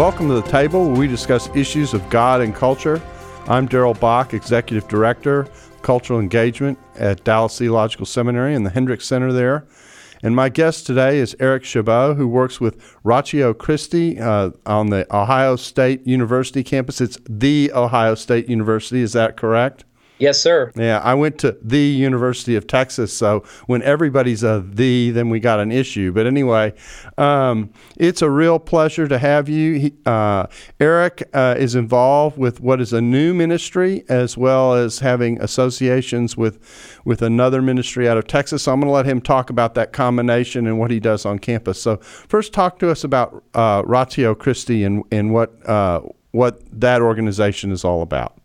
Welcome to the table where we discuss issues of God and culture. I'm Darrell Bock, Executive Director, Cultural Engagement at Dallas Theological Seminary and the Hendricks Center there. And my guest today is Eric Chabot, who works with Ratio Christi uh, on the Ohio State University campus. It's the Ohio State University, is that correct? Yes, sir. Yeah, I went to the University of Texas, so when everybody's a the, then we got an issue. But anyway, um, it's a real pleasure to have you. He, uh, Eric uh, is involved with what is a new ministry, as well as having associations with with another ministry out of Texas. So I'm going to let him talk about that combination and what he does on campus. So first, talk to us about uh, Ratio Christi and and what uh, what that organization is all about.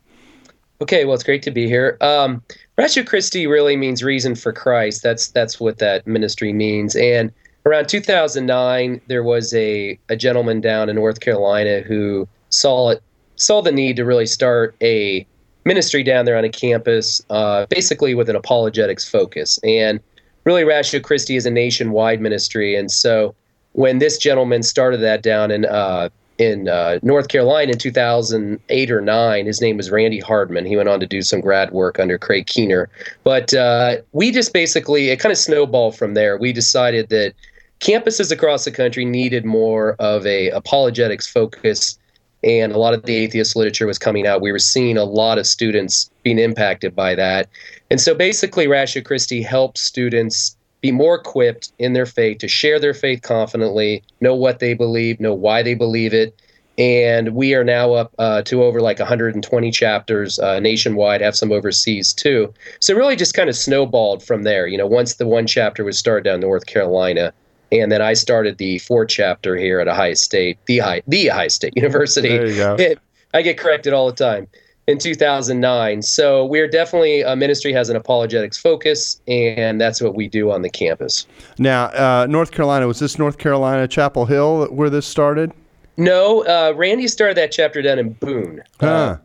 Okay, well, it's great to be here. Um, Ratio Christi really means reason for Christ. That's that's what that ministry means. And around 2009, there was a, a gentleman down in North Carolina who saw it saw the need to really start a ministry down there on a campus, uh, basically with an apologetics focus. And really, Ratio Christi is a nationwide ministry. And so when this gentleman started that down in uh, in uh, North Carolina in 2008 or 9. His name was Randy Hardman. He went on to do some grad work under Craig Keener. But uh, we just basically, it kind of snowballed from there. We decided that campuses across the country needed more of a apologetics focus and a lot of the atheist literature was coming out. We were seeing a lot of students being impacted by that. And so basically, Ratio Christi helps students be more equipped in their faith to share their faith confidently, know what they believe, know why they believe it. And we are now up uh, to over like 120 chapters uh, nationwide, have some overseas too. So really just kind of snowballed from there. You know, once the one chapter was started down North Carolina, and then I started the fourth chapter here at Ohio State, the High, the Ohio State University. There you go. I get corrected all the time in 2009. So we're definitely a ministry has an apologetics focus, and that's what we do on the campus. Now, uh, North Carolina was this North Carolina Chapel Hill where this started? No, uh, Randy started that chapter down in Boone. Huh. Uh,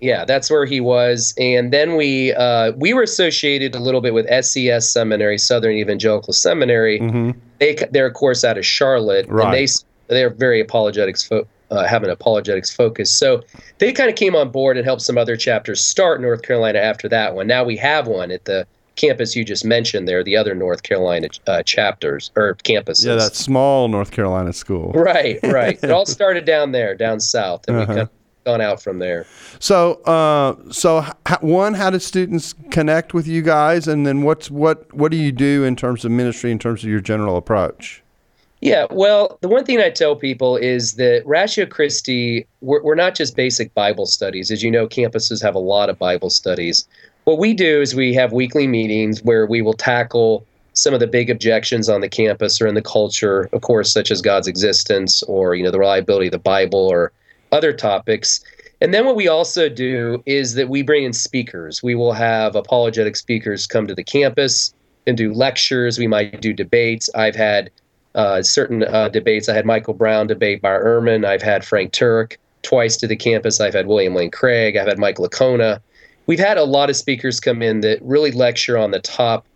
yeah, that's where he was, and then we uh, we were associated a little bit with SES Seminary, Southern Evangelical Seminary. Mm-hmm. They they're of course out of Charlotte, Right. and they they're very apologetics fo- uh, have an apologetics focus. So they kind of came on board and helped some other chapters start North Carolina after that one. Now we have one at the campus you just mentioned there, the other North Carolina uh, chapters or campuses. Yeah, that small North Carolina school. right, right. it all started down there, down south, and Uh-huh. we've kind of gone out from there. So, uh, so h- one, how do students connect with you guys, and then what's what what do you do in terms of ministry, in terms of your general approach? Yeah, well, the one thing I tell people is that Ratio Christi, we're, we're not just basic Bible studies. As you know, campuses have a lot of Bible studies. What we do is we have weekly meetings where we will tackle some of the big objections on the campus or in the culture, of course, such as God's existence or you know the reliability of the Bible or other topics. And then what we also do is that we bring in speakers. We will have apologetic speakers come to the campus and do lectures. We might do debates. I've had uh, certain uh, debates. I had Michael Brown debate Bart Ehrman. I've had Frank Turek twice to the campus. I've had William Lane Craig. I've had Mike Licona. We've had a lot of speakers come in that really lecture on the top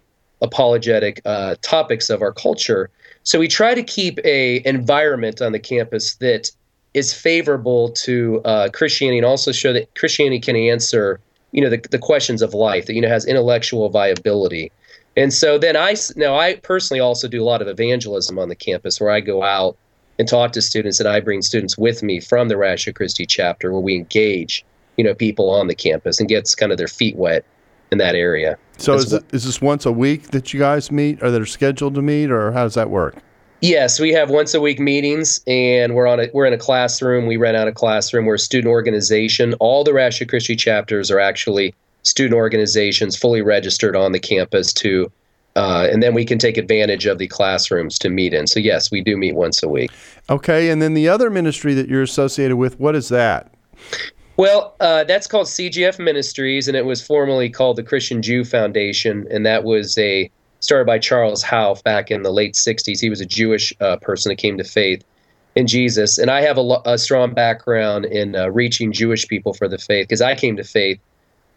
apologetic uh, topics of our culture. So we try to keep a environment on the campus that is favorable to uh, Christianity and also show that Christianity can answer, you know, the, the questions of life that you know has intellectual viability. And so then I now I personally also do a lot of evangelism on the campus where I go out and talk to students and I bring students with me from the Ratio Christi chapter where we engage, you know, people on the campus and gets kind of their feet wet in that area. So, is, it, is this once a week that you guys meet, or that are scheduled to meet, or how does that work? Yes, we have once a week meetings, and we're on a we're in a classroom. We rent out a classroom. We're a student organization. All the Ratio Christi chapters are actually student organizations, fully registered on the campus to uh, and then we can take advantage of the classrooms to meet in. So yes, we do meet once a week. Okay, and then the other ministry that you're associated with, what is that? Well, uh, that's called CJF Ministries, and it was formerly called the Christian Jew Foundation, and that was a started by Charles Howe back in the late '60s. He was a Jewish uh, person that came to faith in Jesus, and I have a, a strong background in uh, reaching Jewish people for the faith because I came to faith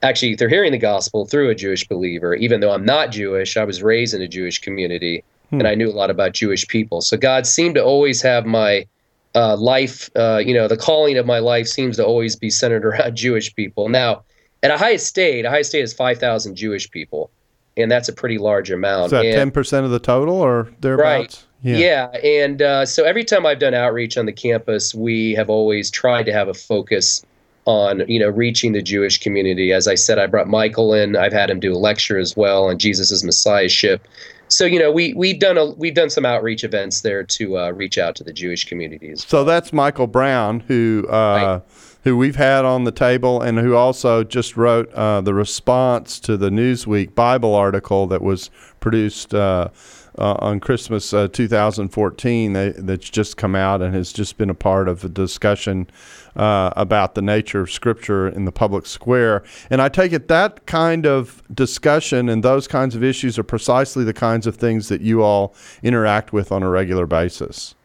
actually through hearing the gospel through a Jewish believer. Even though I'm not Jewish, I was raised in a Jewish community, hmm. and I knew a lot about Jewish people. So God seemed to always have my uh, life, uh, you know, the calling of my life seems to always be centered around Jewish people. Now, at Ohio State, Ohio State has 5,000 Jewish people, and that's a pretty large amount. Is that and, 10% of the total or thereabouts? Right. Yeah. yeah. And uh, so every time I've done outreach on the campus, we have always tried to have a focus on, you know, reaching the Jewish community. As I said, I brought Michael in. I've had him do a lecture as well on Jesus' messiahship so you know we we've done a we've done some outreach events there to uh, reach out to the Jewish communities. So that's Michael Brown who. Uh, right. Who we've had on the table, and who also just wrote uh, the response to the Newsweek Bible article that was produced uh, uh, on Christmas uh, 2014 they, that's just come out and has just been a part of a discussion uh, about the nature of Scripture in the public square. And I take it that kind of discussion and those kinds of issues are precisely the kinds of things that you all interact with on a regular basis.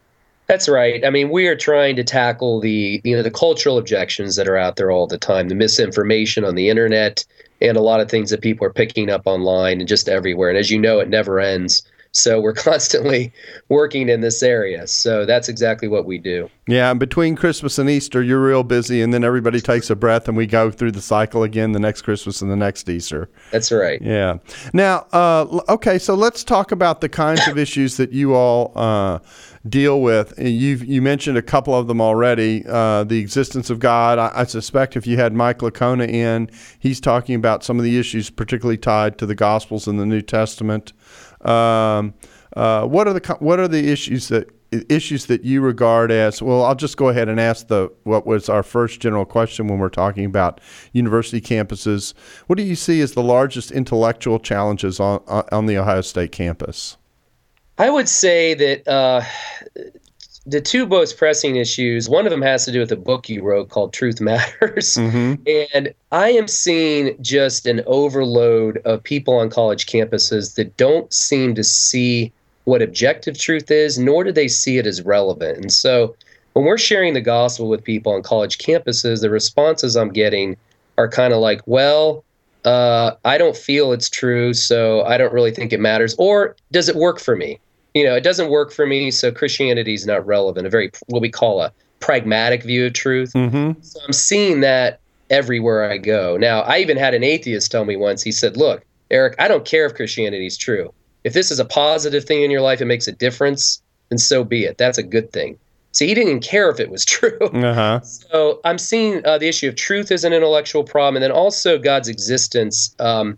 That's right. I mean, we are trying to tackle the you know the cultural objections that are out there all the time, the misinformation on the internet, and a lot of things that people are picking up online and just everywhere. And as you know, it never ends. So we're constantly working in this area. So that's exactly what we do. Yeah, and between Christmas and Easter, you're real busy, and then everybody takes a breath, and we go through the cycle again the next Christmas and the next Easter. That's right. Yeah. Now, uh, okay, so let's talk about the kinds of issues that you all uh, deal with. You you mentioned a couple of them already. Uh, the existence of God. I, I, suspect if you had Mike Licona in, he's talking about some of the issues, particularly tied to the Gospels in the New Testament. Um, uh, what are the what are the issues that issues that you regard as well? I'll just go ahead and ask the what was our first general question when we're talking about university campuses. What do you see as the largest intellectual challenges on on the Ohio State campus? I would say that uh, the two most pressing issues, one of them has to do with a book you wrote called Truth Matters. Mm-hmm. And I am seeing just an overload of people on college campuses that don't seem to see what objective truth is, nor do they see it as relevant. And so when we're sharing the gospel with people on college campuses, the responses I'm getting are kind of like, well, uh, I don't feel it's true, so I don't really think it matters. Or does it work for me? You know, it doesn't work for me, so Christianity is not relevant. A very what we call a pragmatic view of truth. Mm-hmm. So I'm seeing that everywhere I go. Now, I even had an atheist tell me once. He said, "Look, Eric, I don't care if Christianity is true. If this is a positive thing in your life, it makes a difference, and so be it. That's a good thing." See, he didn't even care if it was true. Uh-huh. So I'm seeing uh, the issue of truth as an intellectual problem, and then also God's existence. Um,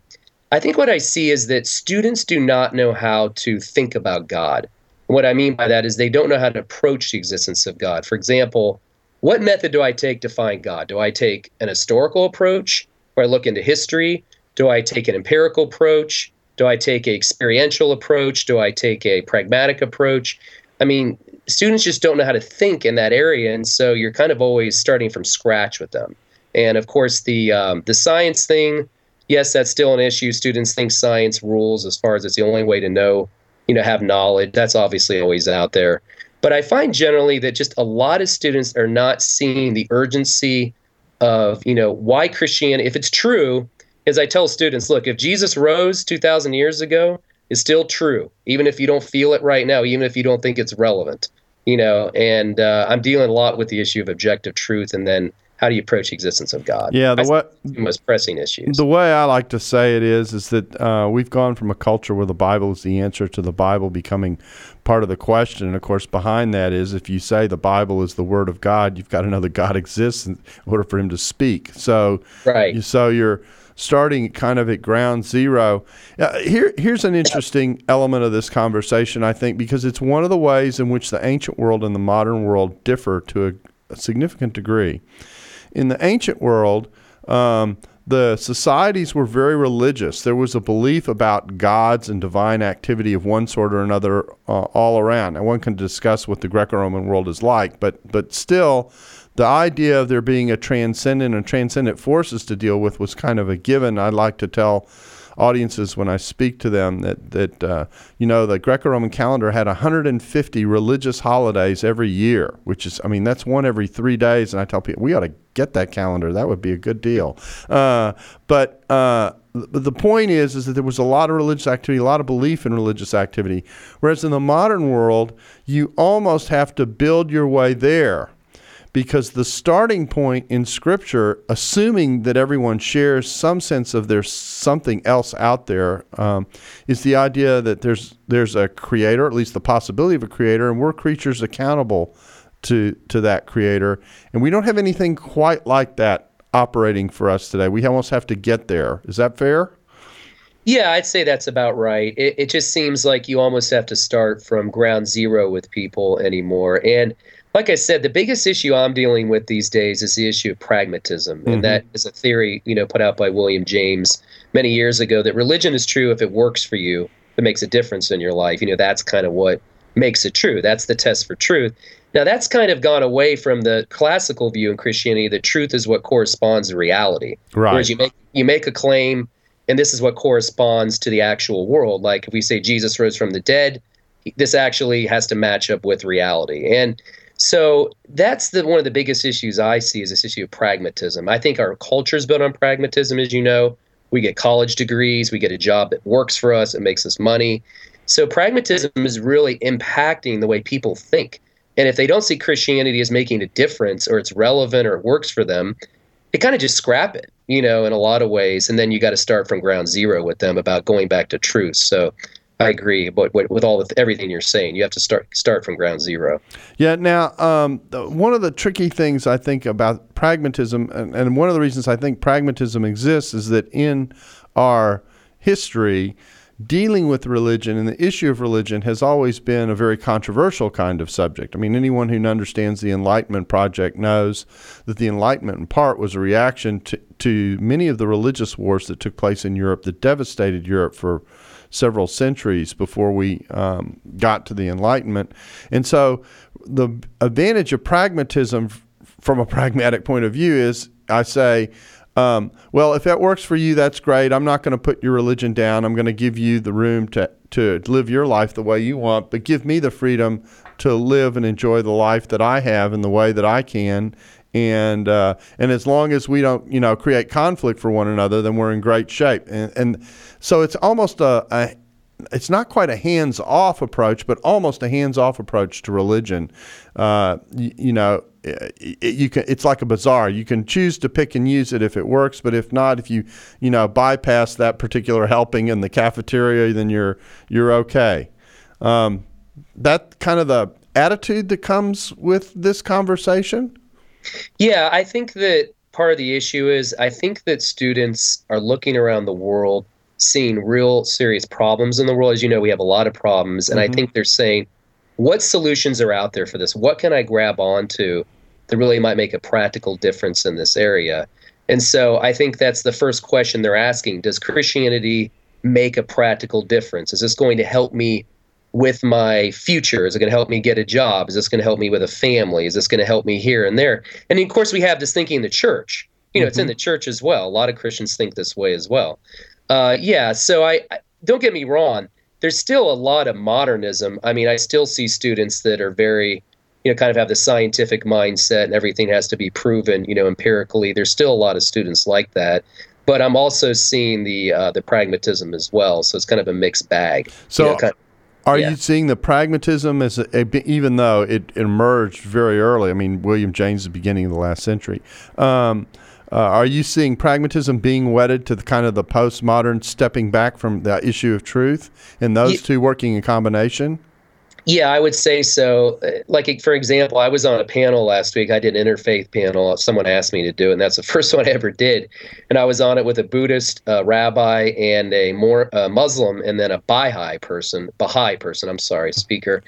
I think what I see is that students do not know how to think about God. What I mean by that is they don't know how to approach the existence of God. For example, what method do I take to find God? Do I take an historical approach where I look into history? Do I take an empirical approach? Do I take an experiential approach? Do I take a pragmatic approach? I mean, students just don't know how to think in that area, and so you're kind of always starting from scratch with them. And of course, the um, the science thing yes, that's still an issue. Students think science rules as far as it's the only way to know, you know, have knowledge. That's obviously always out there. But I find generally that just a lot of students are not seeing the urgency of, you know, why Christianity, if it's true, as I tell students, look, if Jesus rose 2,000 years ago, is still true, even if you don't feel it right now, even if you don't think it's relevant, you know. And uh, I'm dealing a lot with the issue of objective truth, and then how do you approach the existence of God? Yeah, the way, most pressing issues. The way I like to say it is, is that uh, we've gone from a culture where the Bible is the answer to the Bible becoming part of the question. And of course, behind that is if you say the Bible is the Word of God, you've got to know that God exists in order for Him to speak. So, right. So you're starting kind of at ground zero. Uh, here, here's an interesting element of this conversation, I think, because it's one of the ways in which the ancient world and the modern world differ to a, a significant degree in the ancient world, um, the societies were very religious. There was a belief about gods and divine activity of one sort or another uh, all around. And one can discuss what the Greco-Roman world is like, but but still, the idea of there being a transcendent and transcendent forces to deal with was kind of a given. I like to tell audiences when I speak to them that that uh, you know the Greco-Roman calendar had 150 religious holidays every year, which is I mean that's one every three days, and I tell people we ought to get that calendar. That would be a good deal. Uh, but uh, the point is, is that there was a lot of religious activity, a lot of belief in religious activity. Whereas in the modern world, you almost have to build your way there because the starting point in Scripture, assuming that everyone shares some sense of there's something else out there, um, is the idea that there's there's a creator, at least the possibility of a creator, and we're creatures accountable to to that creator, and we don't have anything quite like that operating for us today. We almost have to get there. Is that fair? Yeah, I'd say that's about right. It, it just seems like you almost have to start from ground zero with people anymore, and like I said, the biggest issue I'm dealing with these days is the issue of pragmatism, mm-hmm. and that is a theory you know put out by William James many years ago that religion is true if it works for you, if it makes a difference in your life. You know, that's kind of what makes it true. That's the test for truth. Now, that's kind of gone away from the classical view in Christianity that truth is what corresponds to reality. Right. Whereas you make you make a claim, and this is what corresponds to the actual world. Like if we say Jesus rose from the dead, this actually has to match up with reality. And so that's the one of the biggest issues I see is this issue of pragmatism. I think our culture is built on pragmatism, as you know. We get college degrees, we get a job that works for us, it makes us money. So pragmatism is really impacting the way people think. And if they don't see Christianity as making a difference or it's relevant or it works for them, they kind of just scrap it, you know, in a lot of ways. And then you got to start from ground zero with them about going back to truth. So I agree, but with all with everything you're saying, you have to start start from ground zero. Yeah. Now, um, the, one of the tricky things I think about pragmatism, and, and one of the reasons I think pragmatism exists, is that in our history, dealing with religion and the issue of religion has always been a very controversial kind of subject. I mean, anyone who understands the Enlightenment project knows that the Enlightenment, in part, was a reaction to, to many of the religious wars that took place in Europe that devastated Europe for several centuries before we um, got to the Enlightenment. And so the advantage of pragmatism from a pragmatic point of view is I say, um, well, if that works for you, that's great. I'm not going to put your religion down. I'm going to give you the room to, to live your life the way you want, but give me the freedom to live and enjoy the life that I have in the way that I can and uh, and as long as we don't you know create conflict for one another, then we're in great shape. And, and so it's almost a, a it's not quite a hands off approach, but almost a hands off approach to religion. Uh, you, you, know, it, you can. It's like a bazaar. You can choose to pick and use it if it works, but if not, if you you know bypass that particular helping in the cafeteria, then you're you're okay. Um, that kind of the attitude that comes with this conversation. Yeah, I think that part of the issue is I think that students are looking around the world seeing real serious problems in the world. As you know, we have a lot of problems, and mm-hmm. I think they're saying, what solutions are out there for this? What can I grab onto that really might make a practical difference in this area? And so I think that's the first question they're asking Does Christianity make a practical difference? Is this going to help me with my future? Is it going to help me get a job? Is this going to help me with a family? Is this going to help me here and there? And of course, we have this thinking in the church. You know, mm-hmm. it's in mm-hmm. the church as well. A lot of Christians think this way as well. Uh, yeah. So I, I don't get me wrong. There's still a lot of modernism. I mean, I still see students that are very, you know, kind of have the scientific mindset and everything has to be proven, you know, empirically. There's still a lot of students like that but I'm also seeing the uh, the pragmatism as well. So it's kind of a mixed bag. So you know, kind are yeah. you seeing the pragmatism as a, even though it emerged very early? I mean, William James, the beginning of the last century. Um, uh, are you seeing pragmatism being wedded to the kind of the postmodern stepping back from the issue of truth, and those yeah. two working in combination? Yeah, I would say so. Like, for example, I was on a panel last week. I did an interfaith panel. Someone asked me to do it, and that's the first one I ever did. And I was on it with a Buddhist uh, rabbi and a more uh, Muslim, and then a Baha'i person, Baha'i person. I'm sorry, speaker.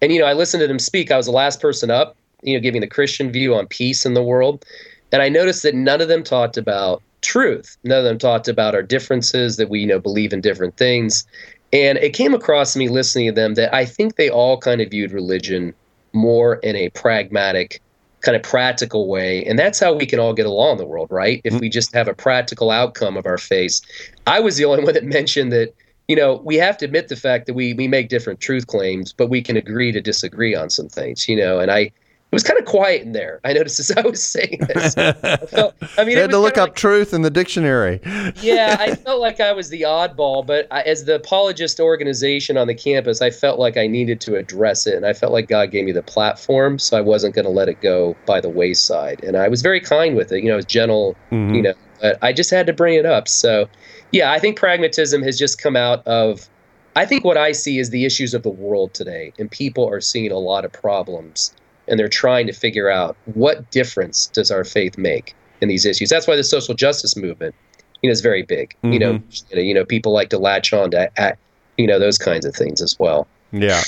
And you know, I listened to them speak. I was the last person up, you know, giving the Christian view on peace in the world. And I noticed that none of them talked about truth. None of them talked about our differences, that we, you know, believe in different things. And it came across to me listening to them that I think they all kind of viewed religion more in a pragmatic, kind of practical way. And that's how we can all get along in the world, right? If mm-hmm. we just have a practical outcome of our faith. I was the only one that mentioned that, you know, we have to admit the fact that we we make different truth claims, but we can agree to disagree on some things, you know. And I it was kind of quiet in there. I noticed as I was saying this. I, felt, I mean, you had to look up like, truth in the dictionary. yeah, I felt like I was the oddball, but I, as the apologist organization on the campus, I felt like I needed to address it, and I felt like God gave me the platform, so I wasn't going to let it go by the wayside. And I was very kind with it. You know, I was gentle. Mm-hmm. You know, but I just had to bring it up. So, yeah, I think pragmatism has just come out of. I think what I see is the issues of the world today, and people are seeing a lot of problems and they're trying to figure out what difference does our faith make in these issues. That's why the social justice movement, you know, is very big. Mm-hmm. You know, you know, people like to latch on to, at, you know, those kinds of things as well. Yeah.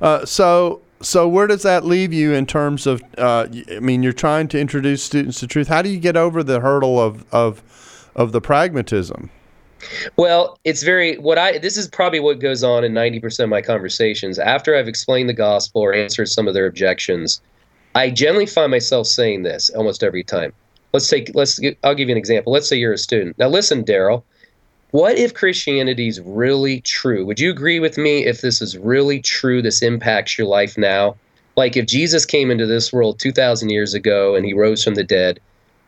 Uh, so, so where does that leave you in terms of? Uh, I mean, you're trying to introduce students to truth. How do you get over the hurdle of of of the pragmatism? Well, it's very what I this is probably what goes on in 90% of my conversations. After I've explained the gospel or answered some of their objections, I generally find myself saying this almost every time. Let's take let's I'll give you an example. Let's say you're a student. Now listen, Darrell, what if Christianity is really true? Would you agree with me if this is really true this impacts your life now? Like if Jesus came into this world 2000 years ago and he rose from the dead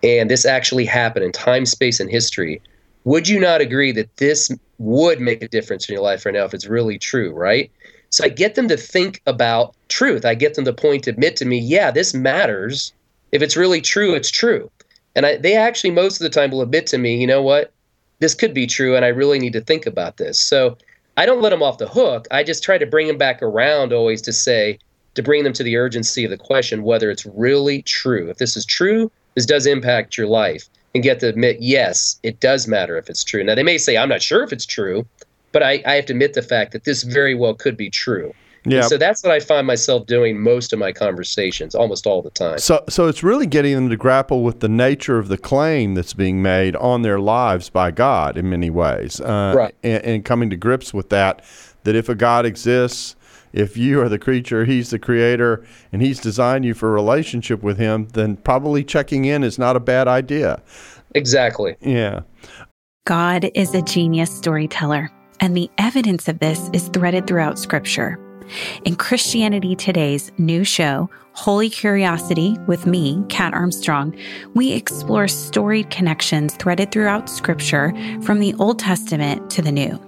and this actually happened in time, space and history, would you not agree that this would make a difference in your life right now if it's really true, right? So I get them to think about truth. I get them to point admit to me, yeah, this matters. If it's really true, it's true. And I, they actually most of the time will admit to me, you know what, this could be true, and I really need to think about this. So I don't let them off the hook. I just try to bring them back around always to say, to bring them to the urgency of the question whether it's really true. If this is true, this does impact your life and get to admit, yes, it does matter if it's true. Now, they may say, I'm not sure if it's true, but I, I have to admit the fact that this very well could be true. Yeah. So that's what I find myself doing most of my conversations, almost all the time. So, so it's really getting them to grapple with the nature of the claim that's being made on their lives by God in many ways, uh, right? And, and coming to grips with that, that if a God exists, if you are the creature, he's the creator, and he's designed you for a relationship with him, then probably checking in is not a bad idea. Exactly. Yeah. God is a genius storyteller, and the evidence of this is threaded throughout Scripture. In Christianity Today's new show, Holy Curiosity, with me, Kat Armstrong, we explore storied connections threaded throughout Scripture from the Old Testament to the New.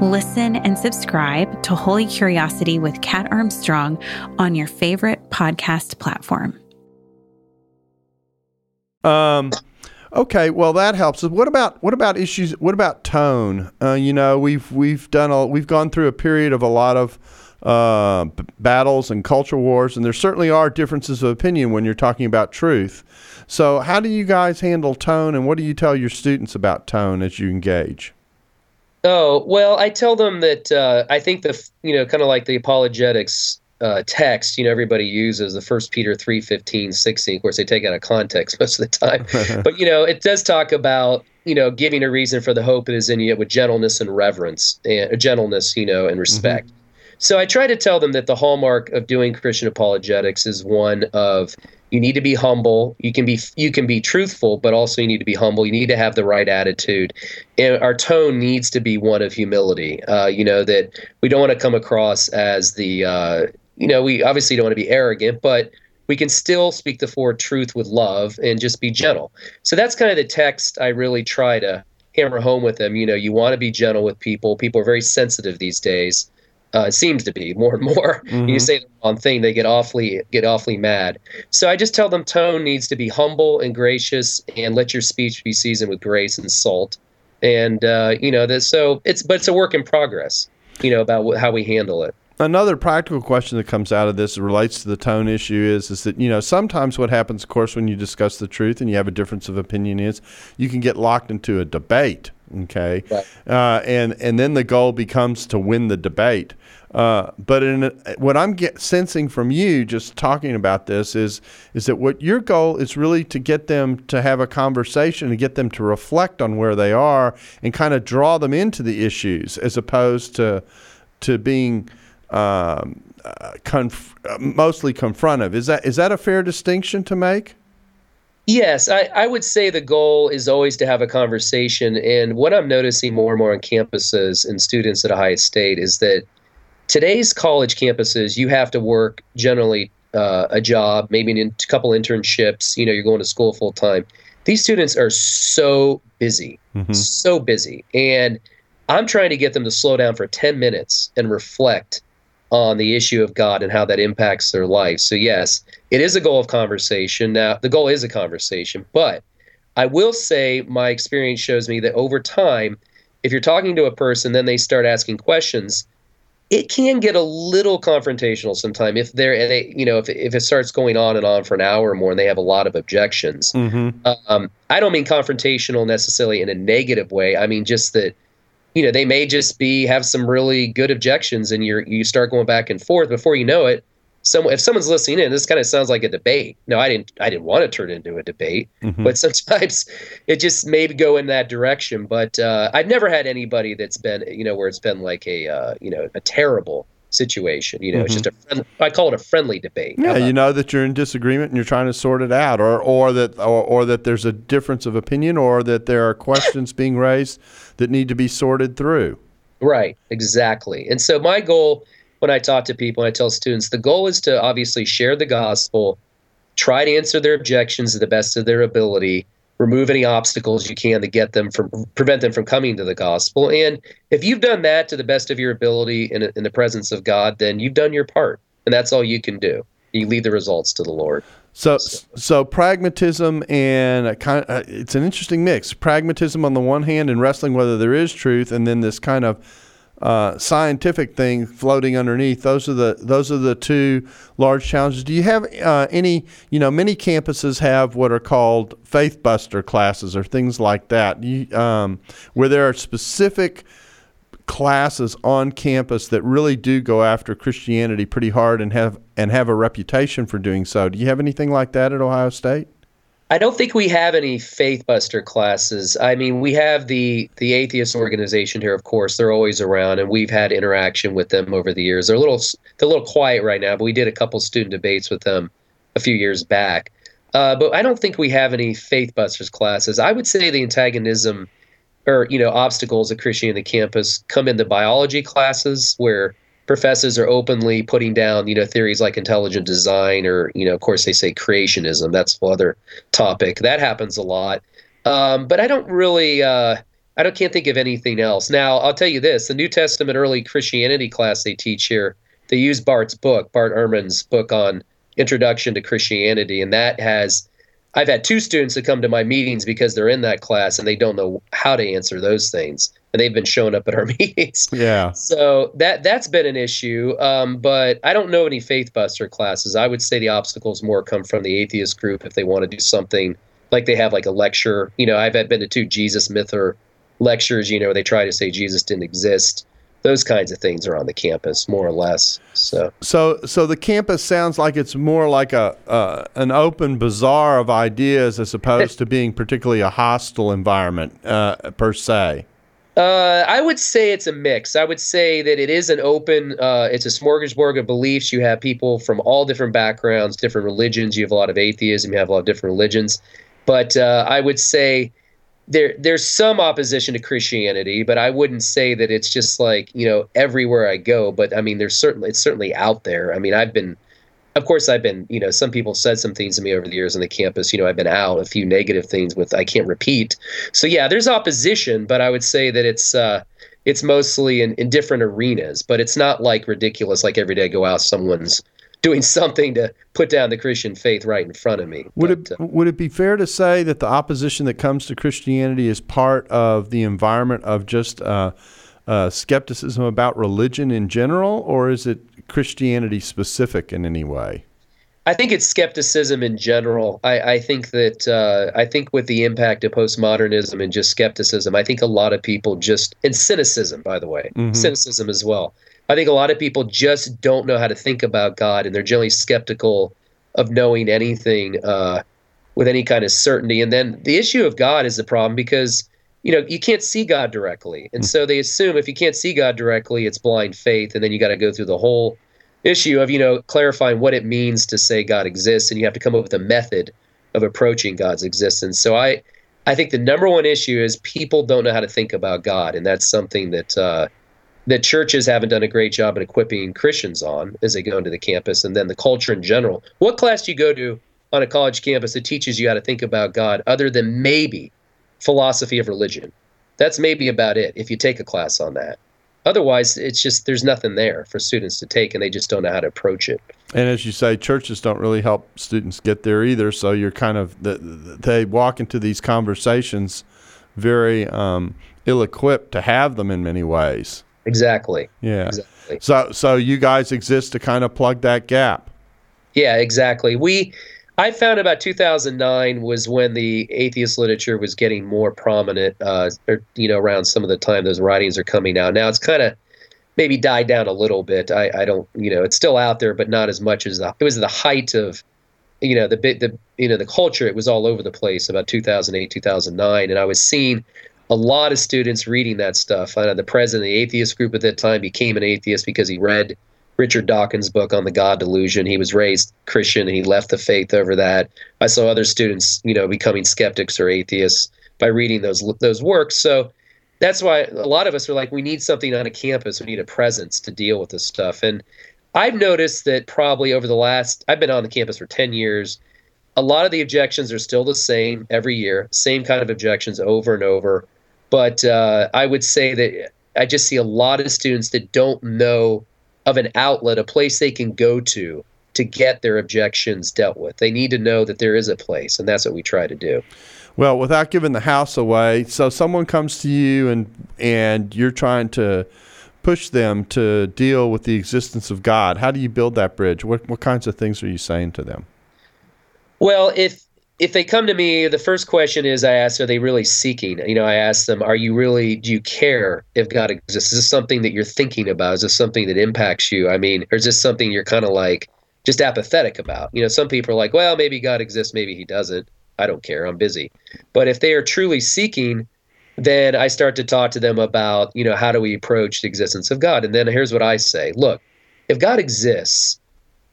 Listen and subscribe to Holy Curiosity with Kat Armstrong on your favorite podcast platform. Um, okay, well that helps. What about what about issues? What about tone? Uh, you know, we've we've done a, we've gone through a period of a lot of uh, b- battles and culture wars, and there certainly are differences of opinion when you're talking about truth. So, how do you guys handle tone, and what do you tell your students about tone as you engage? Oh well, I tell them that uh, I think the you know kind of like the apologetics uh, text you know everybody uses the First Peter 3, 15, 16. Of course, they take out of context most of the time, but you know it does talk about you know giving a reason for the hope that is in you with gentleness and reverence and uh, gentleness you know and respect. Mm-hmm. So I try to tell them that the hallmark of doing Christian apologetics is one of you need to be humble. You can be you can be truthful but also you need to be humble. You need to have the right attitude. And our tone needs to be one of humility. Uh, you know that we don't want to come across as the uh, you know we obviously don't want to be arrogant but we can still speak the forward truth with love and just be gentle. So that's kind of the text i really try to hammer home with them. You know you want to be gentle with people. People are very sensitive these days Uh, it seems to be more and more. Mm-hmm. You say the wrong thing, they get awfully get awfully mad. So I just tell them tone needs to be humble and gracious, and let your speech be seasoned with grace and salt. And uh, you know, that so it's but it's a work in progress. You know about how we handle it. Another practical question that comes out of this relates to the tone issue is is that you know sometimes what happens, of course, when you discuss the truth and you have a difference of opinion is you can get locked into a debate. Okay, Right. uh, and and then the goal becomes to win the debate. Uh, but in a, what I'm get, sensing from you, just talking about this, is is that what your goal is really to get them to have a conversation and get them to reflect on where they are and kind of draw them into the issues, as opposed to to being um, uh, conf- uh, mostly confrontive. Is that is that a fair distinction to make? Yes, I, I would say the goal is always to have a conversation. And what I'm noticing more and more on campuses and students at Ohio State is that today's college campuses, you have to work generally uh, a job, maybe a couple internships. You know, you're going to school full time. These students are so busy, so busy. And I'm trying to get them to slow down for 10 minutes and reflect on the issue of God and how that impacts their life. So, yes, it is a goal of conversation. Now, the goal is a conversation, but I will say my experience shows me that over time, if you're talking to a person, then they start asking questions. It can get a little confrontational sometimes if they're, and they, you know, if, if it starts going on and on for an hour or more and they have a lot of objections. Mm-hmm. Um, I don't mean confrontational necessarily in a negative way. I mean just that, you know, they may just be have some really good objections, and you're you start going back and forth. Before you know it, some if someone's listening in, this kind of sounds like a debate. No, I didn't. I didn't want to turn it into a debate, but sometimes it just may go in that direction. But uh, I've never had anybody that's been, you know, where it's been like a, uh, you know, a terrible situation. You know, it's just a I call it a friendly debate. Yeah, you know that you're in disagreement and you're trying to sort it out, or or that or, or that there's a difference of opinion, or that there are questions being raised that need to be sorted through. Right, exactly. And so my goal when I talk to people, when I tell students, the goal is to obviously share the gospel, try to answer their objections to the best of their ability, remove any obstacles you can to get them from prevent them from coming to the gospel. And if you've done that to the best of your ability in, in the presence of God, then you've done your part, and that's all you can do. You leave the results to the Lord. So, so pragmatism and kind uh, it's an interesting mix. Pragmatism on the one hand and wrestling whether there is truth, and then this kind of uh, scientific thing floating underneath. Those are the those are the two large challenges. Do you have uh, any? You know, many campuses have what are called faith buster classes or things like that. You, um, where there are specific classes on campus that really do go after Christianity pretty hard and have and have a reputation for doing so. Do you have anything like that at Ohio State? I don't think we have any faith buster classes. I mean, we have the the atheist organization here, of course. They're always around, and we've had interaction with them over the years. They're a little they're a little quiet right now, but we did a couple student debates with them a few years back. Uh, but I don't think we have any faith busters classes. I would say the antagonism or you know obstacles of Christianity campus come in the biology classes where professors are openly putting down you know theories like intelligent design or you know of course they say creationism. That's another topic. That happens a lot. Um, but i don't really uh, i don't can't think of anything else. Now i'll tell you this. The new testament early christianity class they teach here they use bart's book bart ehrman's book on introduction to christianity and that has i've had two students that come to my meetings because they're in that class and they don't know how to answer those things and they've been showing up at our meetings Yeah. so that that's been an issue, um, but I don't know any faith buster classes. I would say the obstacles more come from the atheist group if they want to do something like they have like a lecture. You know, I've had been to two Jesus myth or lectures. You know, where they try to say Jesus didn't exist. Those kinds of things are on the campus more or less. So So, so the campus sounds like it's more like a uh, an open bazaar of ideas as opposed to being particularly a hostile environment uh, per se. Uh, I would say it's a mix. I would say that it is an open, uh, it's a smorgasbord of beliefs. You have people from all different backgrounds, different religions. You have a lot of atheism. You have a lot of different religions. But uh, I would say there there's some opposition to Christianity, but I wouldn't say that it's just like you know everywhere I go. But I mean, there's certainly it's certainly out there. I mean, I've been of course I've been, you know, some people said some things to me over the years on the campus. You know, I've been out a few negative things with I can't repeat. So yeah, there's opposition, but I would say that it's uh it's mostly in, in different arenas, but it's not like ridiculous. Like every day I go out, someone's doing something to put down the Christian faith right in front of me. Would But, it would it be fair to say that the opposition that comes to Christianity is part of the environment of just uh, uh, skepticism about religion in general, or is it Christianity specific in any way? I think it's skepticism in general. I, I think that uh, I think with the impact of postmodernism and just skepticism, I think a lot of people just and cynicism, by the way, cynicism as well. I think a lot of people just don't know how to think about God, and they're generally skeptical of knowing anything uh, with any kind of certainty. And then the issue of God is the problem because you know you can't see God directly, and so they assume if you can't see God directly, it's blind faith, and then you got to go through the whole issue of you know clarifying what it means to say God exists, and you have to come up with a method of approaching God's existence. So I, I think the number one issue is people don't know how to think about God, and that's something that uh, that churches haven't done a great job at equipping Christians on as they go into the campus, and then the culture in general. What class do you go to on a college campus that teaches you how to think about God, other than maybe philosophy of religion? That's maybe about it. If you take a class on that. Otherwise, it's just there's nothing there for students to take, and they just don't know how to approach it. And as you say, churches don't really help students get there either. So you're kind of they walk into these conversations very um, ill-equipped to have them in many ways. Exactly. Yeah. Exactly. So so you guys exist to kind of plug that gap. Yeah, exactly. We, I found about 2009 was when the atheist literature was getting more prominent. Uh, or, you know, around some of the time those writings are coming out. Now it's kind of maybe died down a little bit. I, I don't, you know, it's still out there, but not as much as the, it was the height of, you know, the bit, the you know, the culture. It was all over the place about 2008, 2009, and I was seeing a lot of students reading that stuff. Uh, the president of the atheist group at that time became an atheist because he read Richard Dawkins' book on the God delusion. He was raised Christian and he left the faith over that. I saw other students, you know, becoming skeptics or atheists by reading those those works. So that's why a lot of us are like, we need something on a campus. We need a presence to deal with this stuff. And I've noticed that probably over the last, I've been on the campus for 10 years. A lot of the objections are still the same every year, same kind of objections over and over. But uh, I would say that I just see a lot of students that don't know of an outlet, a place they can go to to get their objections dealt with. They need to know that there is a place, and that's what we try to do. Well, without giving the house away, so someone comes to you and and you're trying to push them to deal with the existence of God. How do you build that bridge? What what kinds of things are you saying to them? Well, if if they come to me, the first question is I ask, are they really seeking? You know, I ask them, are you really, do you care if God exists? Is this something that you're thinking about? Is this something that impacts you? I mean, or is this something you're kind of like just apathetic about? You know, some people are like, well, maybe God exists, maybe he doesn't. I don't care. I'm busy. But if they are truly seeking, then I start to talk to them about, you know, how do we approach the existence of God? And then here's what I say look, if God exists,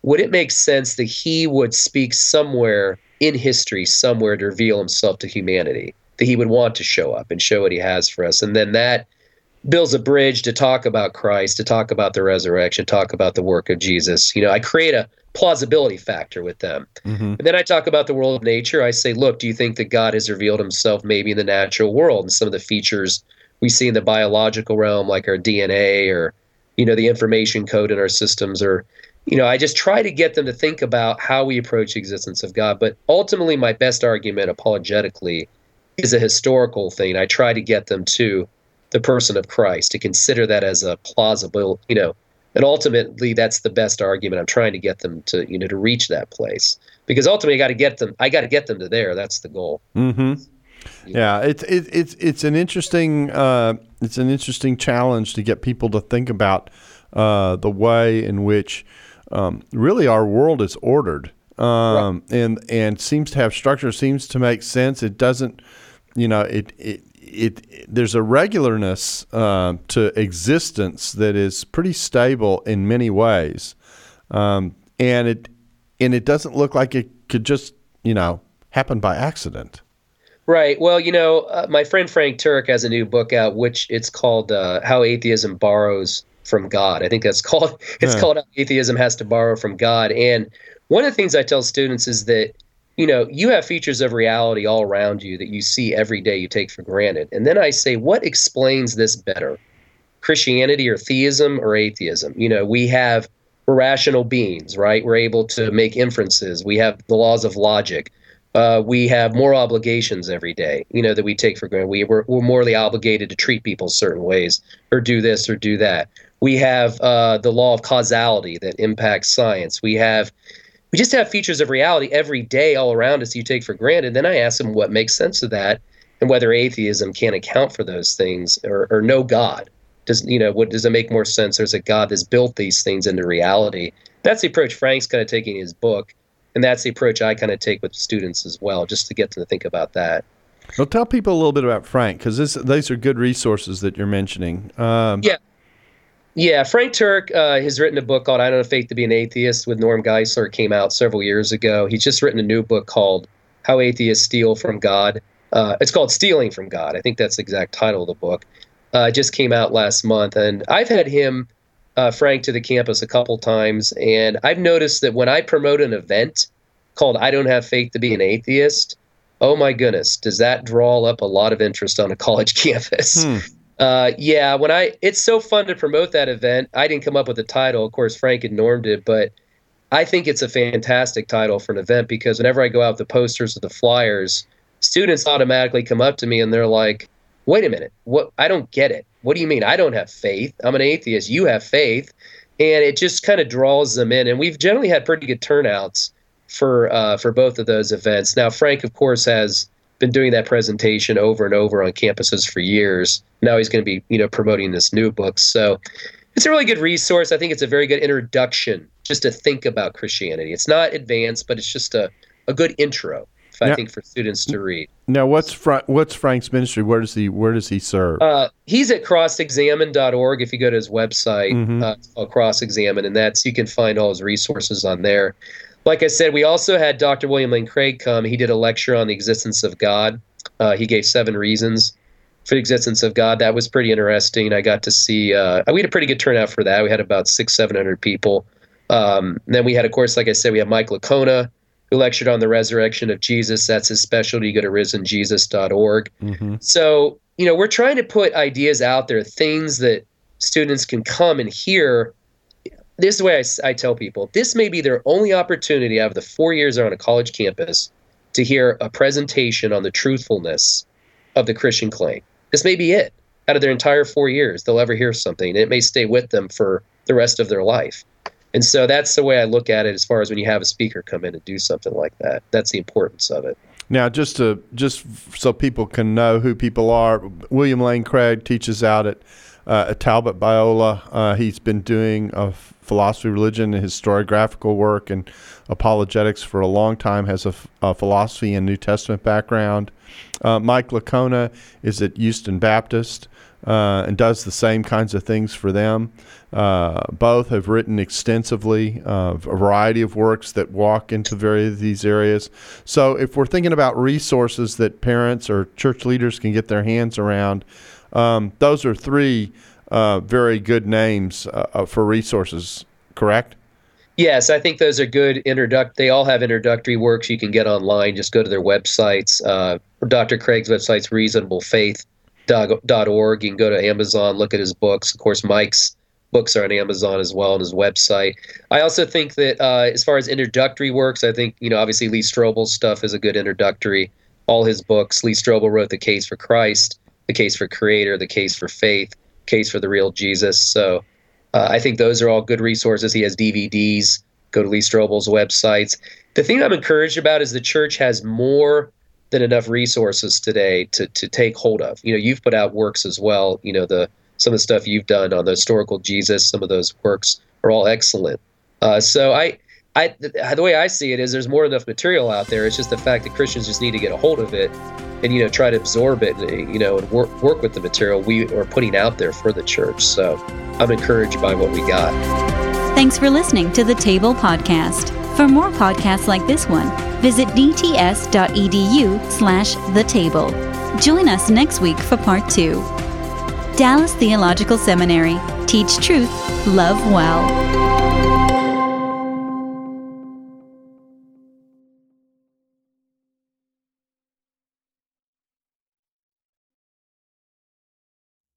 would it make sense that he would speak somewhere in history, somewhere to reveal himself to humanity? That he would want to show up and show what he has for us. And then that builds a bridge to talk about Christ, to talk about the resurrection, talk about the work of Jesus. You know, I create a plausibility factor with them. Mm-hmm. And then I talk about the world of nature. I say, look, do you think that God has revealed himself maybe in the natural world and some of the features we see in the biological realm, like our DNA or, you know, the information code in our systems or, you know, I just try to get them to think about how we approach the existence of God. But ultimately, my best argument apologetically is a historical thing. I try to get them to the person of Christ, to consider that as a plausible, you know, and ultimately that's the best argument. I'm trying to get them to, you know, to reach that place because ultimately I got to get them. I got to get them to there. That's the goal. Mm-hmm. Yeah, it's it, it's it's an interesting uh, it's an interesting challenge to get people to think about uh, the way in which um, really our world is ordered um, and and seems to have structure, seems to make sense. It doesn't, you know, it it. It, there's a regularness uh, to existence that is pretty stable in many ways, um, and it and it doesn't look like it could just you know happen by accident. Right. Well, you know, uh, my friend Frank Turek has a new book out, which it's called uh, "How Atheism Borrows from God." I think that's called. It's Yeah. called "How "Atheism Has to Borrow from God." And one of the things I tell students is that you know you have features of reality all around you that you see every day, you take for granted. And then I say, what explains this better Christianity or theism or atheism. You know, we have we're rational beings, right? We're able to make inferences. We have the laws of logic. Uh, we have more obligations every day, you know, that we take for granted. We, we're, we're morally obligated to treat people certain ways or do this or do that. We have uh, the law of causality that impacts science. We have, we just have features of reality every day all around us you take for granted. Then I ask them what makes sense of that and whether atheism can't account for those things or, or no God does you know what does it make more sense there's a god that's built these things into reality that's the approach frank's kind of taking in his book and that's the approach i kind of take with students as well just to get them to think about that well tell people a little bit about frank because these are good resources that you're mentioning um, yeah yeah, Frank Turek uh, has written a book called "I Don't Have Faith to Be an Atheist" with Norm Geisler. It came out several years ago. He's just written a new book called "How Atheists Steal from God." Uh, it's called "Stealing from God." I think that's the exact title of the book uh, just came out last month, and I've had him, uh, Frank, to the campus a couple times, and I've noticed that when I promote an event called "I Don't Have Faith to Be an Atheist," oh my goodness, does that draw up a lot of interest on a college campus? Hmm. Uh, yeah, when I it's so fun to promote that event. I didn't come up with the title, of course. Frank had normed it, but I think it's a fantastic title for an event because whenever I go out with the posters or the flyers, students automatically come up to me and they're like, wait a minute, what? I don't get it. What do you mean? I don't have faith. I'm an atheist. You have faith, and it just kind of draws them in. And we've generally had pretty good turnouts for uh, for both of those events. Now, Frank, of course, has been doing that presentation over and over on campuses for years. Now he's going to be, you know, promoting this new book. So it's a really good resource. I think it's a very good introduction just to think about Christianity. It's not advanced, but it's just a, a good intro. I think for students to read. Now, what's Fra- what's Frank's ministry? Where does he where does he serve? Uh, he's at crossexamine.org. If you go to his website, mm-hmm. uh, Cross Examine, and that's you can find all his resources on there. Like I said, we also had Dr. William Lane Craig come. He did a lecture on the existence of God. Uh, he gave seven reasons for the existence of God. That was pretty interesting. I got to see. Uh, we had a pretty good turnout for that. We had about six, seven hundred people. Um, then we had, of course, like I said, we had Mike Licona who lectured on the resurrection of Jesus. That's his specialty. Go to risenjesus.org. Mm-hmm. So, you know, we're trying to put ideas out there, things that students can come and hear. This is the way I, I tell people this may be their only opportunity out of the four years they're on a college campus to hear a presentation on the truthfulness of the Christian claim. This may be it out of their entire four years. They'll ever hear something. It may stay with them for the rest of their life. And so that's the way I look at it as far as when you have a speaker come in and do something like that. That's the importance of it. Now, just to just so people can know who people are, William Lane Craig teaches out at, uh, Talbot Biola. Uh, he's been doing a philosophy, religion, and historiographical work and apologetics for a long time. Has a, philosophy and New Testament background. Uh, Mike Licona is at Houston Baptist uh, and does the same kinds of things for them. Uh, both have written extensively uh, a variety of works that walk into various of these areas. So, if we're thinking about resources that parents or church leaders can get their hands around, um, those are three uh, very good names uh, uh, for resources. Correct? Yes, I think those are good introduct. They all have introductory works you can get online. Just go to their websites. Dr. Craig's website's Reasonable Faith dot org. You can go to Amazon, look at his books. Of course, Mike's books are on Amazon as well on his website. I also think that uh, as far as introductory works, I think you know obviously Lee Strobel's stuff is a good introductory. All his books. Lee Strobel wrote the Case for Christ, the Case for Creator, the Case for Faith, Case for the Real Jesus. So uh, I think those are all good resources. He has DVDs. Go to Lee Strobel's websites. The thing I'm encouraged about is the church has more than enough resources today to to take hold of. You know, you've put out works as well. You know, the some of the stuff you've done on the historical Jesus, some of those works are all excellent. Uh, so I, I, the way I see it is there's more than enough material out there. It's just the fact that Christians just need to get a hold of it and you know try to absorb it, and, you know, and work work with the material we are putting out there for the church. So I'm encouraged by what we got. Thanks for listening to the Table Podcast. For more podcasts like this one, visit dts.edu slash the table. Join us next week for part two. Dallas Theological Seminary. Teach truth, love well.